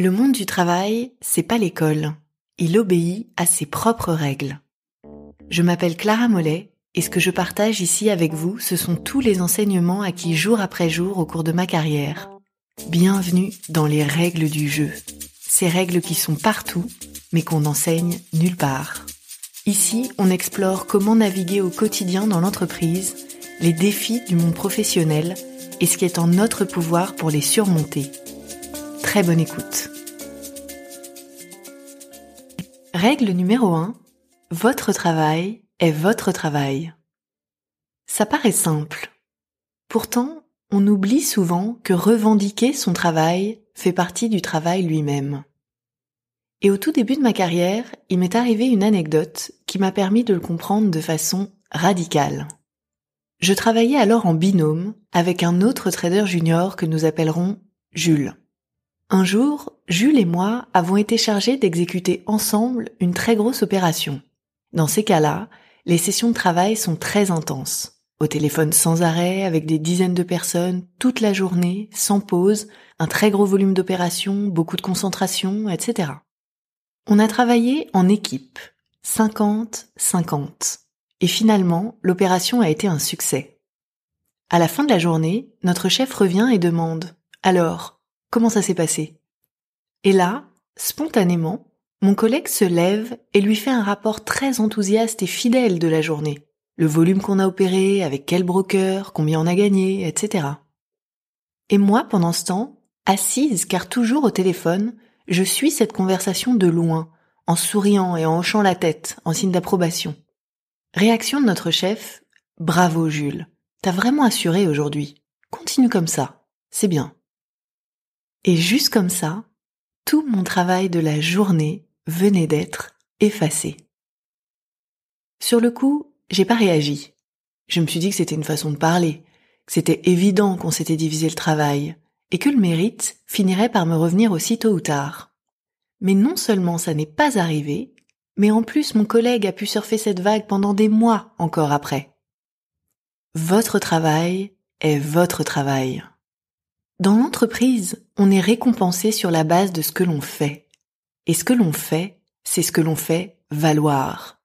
Le monde du travail, c'est pas l'école. Il obéit à ses propres règles. Je m'appelle Clara Mollet et ce que je partage ici avec vous, ce sont tous les enseignements acquis jour après jour au cours de ma carrière. Bienvenue dans les règles du jeu. Ces règles qui sont partout, mais qu'on n'enseigne nulle part. Ici, on explore comment naviguer au quotidien dans l'entreprise, les défis du monde professionnel et ce qui est en notre pouvoir pour les surmonter. Très bonne écoute. Règle numéro 1. Votre travail est votre travail. Ça paraît simple. Pourtant, on oublie souvent que revendiquer son travail fait partie du travail lui-même. Et au tout début de ma carrière, il m'est arrivé une anecdote qui m'a permis de le comprendre de façon radicale. Je travaillais alors en binôme avec un autre trader junior que nous appellerons Jules. Un jour, Jules et moi avons été chargés d'exécuter ensemble une très grosse opération. Dans ces cas-là, les sessions de travail sont très intenses. Au téléphone sans arrêt, avec des dizaines de personnes, toute la journée, sans pause, un très gros volume d'opérations, beaucoup de concentration, etc. On a travaillé en équipe, 50-50. Et finalement, l'opération a été un succès. À la fin de la journée, notre chef revient et demande Alors, comment ça s'est passé Et là, spontanément, mon collègue se lève et lui fait un rapport très enthousiaste et fidèle de la journée. Le volume qu'on a opéré, avec quel broker, combien on a gagné, etc. Et moi, pendant ce temps, assise, car toujours au téléphone, je suis cette conversation de loin, en souriant et en hochant la tête, en signe d'approbation. Réaction de notre chef, bravo Jules, t'as vraiment assuré aujourd'hui. Continue comme ça, c'est bien. Et juste comme ça, tout mon travail de la journée venait d'être effacé. Sur le coup, j'ai pas réagi. Je me suis dit que c'était une façon de parler, que c'était évident qu'on s'était divisé le travail, et que le mérite finirait par me revenir aussi tôt ou tard. Mais non seulement ça n'est pas arrivé, mais en plus mon collègue a pu surfer cette vague pendant des mois encore après. Votre travail est votre travail. Dans l'entreprise, on est récompensé sur la base de ce que l'on fait. Et ce que l'on fait, c'est ce que l'on fait valoir.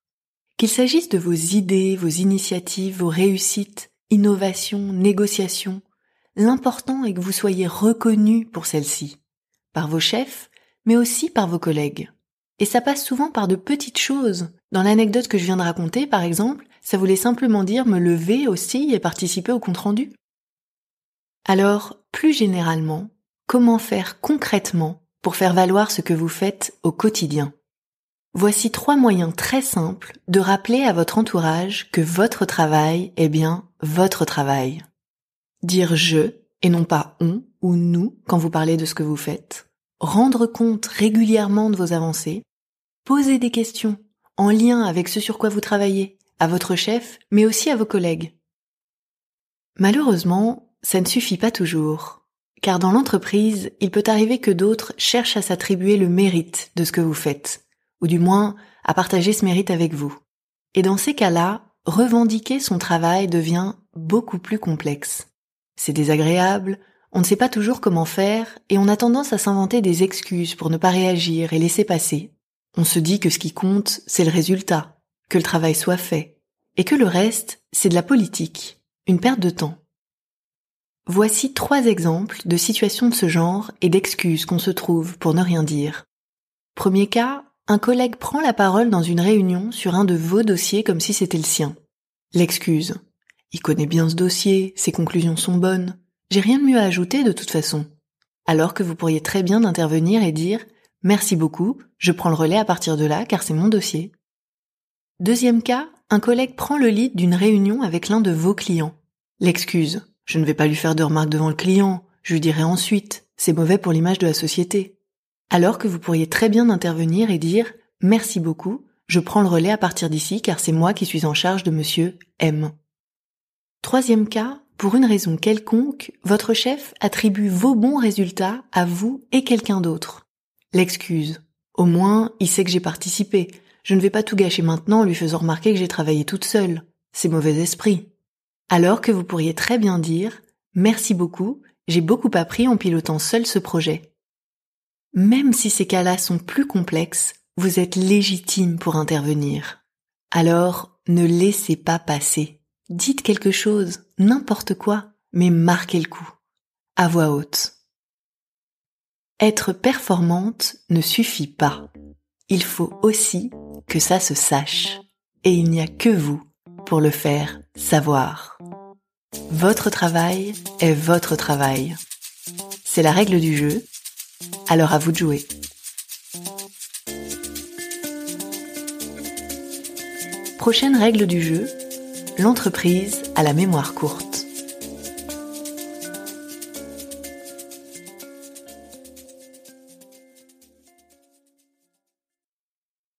Qu'il s'agisse de vos idées, vos initiatives, vos réussites, innovations, négociations, l'important est que vous soyez reconnu pour celles-ci, par vos chefs, mais aussi par vos collègues. Et ça passe souvent par de petites choses. Dans l'anecdote que je viens de raconter, par exemple, ça voulait simplement dire me lever aussi et participer au compte-rendu. Alors, plus généralement, comment faire concrètement pour faire valoir ce que vous faites au quotidien? Voici trois moyens très simples de rappeler à votre entourage que votre travail est bien votre travail. Dire je et non pas on ou nous quand vous parlez de ce que vous faites rendre compte régulièrement de vos avancées, poser des questions en lien avec ce sur quoi vous travaillez, à votre chef, mais aussi à vos collègues. Malheureusement, ça ne suffit pas toujours, car dans l'entreprise, il peut arriver que d'autres cherchent à s'attribuer le mérite de ce que vous faites, ou du moins à partager ce mérite avec vous. Et dans ces cas-là, revendiquer son travail devient beaucoup plus complexe. C'est désagréable, on ne sait pas toujours comment faire et on a tendance à s'inventer des excuses pour ne pas réagir et laisser passer. On se dit que ce qui compte, c'est le résultat, que le travail soit fait, et que le reste, c'est de la politique, une perte de temps. Voici trois exemples de situations de ce genre et d'excuses qu'on se trouve pour ne rien dire. Premier cas, un collègue prend la parole dans une réunion sur un de vos dossiers comme si c'était le sien. L'excuse. Il connaît bien ce dossier, ses conclusions sont bonnes, j'ai rien de mieux à ajouter de toute façon. Alors que vous pourriez très bien intervenir et dire Merci beaucoup, je prends le relais à partir de là car c'est mon dossier. Deuxième cas, un collègue prend le lead d'une réunion avec l'un de vos clients. L'excuse. Je ne vais pas lui faire de remarques devant le client, je lui dirai ensuite, c'est mauvais pour l'image de la société. Alors que vous pourriez très bien intervenir et dire Merci beaucoup, je prends le relais à partir d'ici car c'est moi qui suis en charge de monsieur M. Troisième cas, pour une raison quelconque, votre chef attribue vos bons résultats à vous et quelqu'un d'autre. L'excuse. Au moins, il sait que j'ai participé. Je ne vais pas tout gâcher maintenant en lui faisant remarquer que j'ai travaillé toute seule. C'est mauvais esprit. Alors que vous pourriez très bien dire Merci beaucoup, j'ai beaucoup appris en pilotant seul ce projet. Même si ces cas-là sont plus complexes, vous êtes légitime pour intervenir. Alors, ne laissez pas passer. Dites quelque chose, n'importe quoi, mais marquez le coup. À voix haute. Être performante ne suffit pas. Il faut aussi que ça se sache. Et il n'y a que vous pour le faire savoir. Votre travail est votre travail. C'est la règle du jeu, alors à vous de jouer. Prochaine règle du jeu, l'entreprise a la mémoire courte.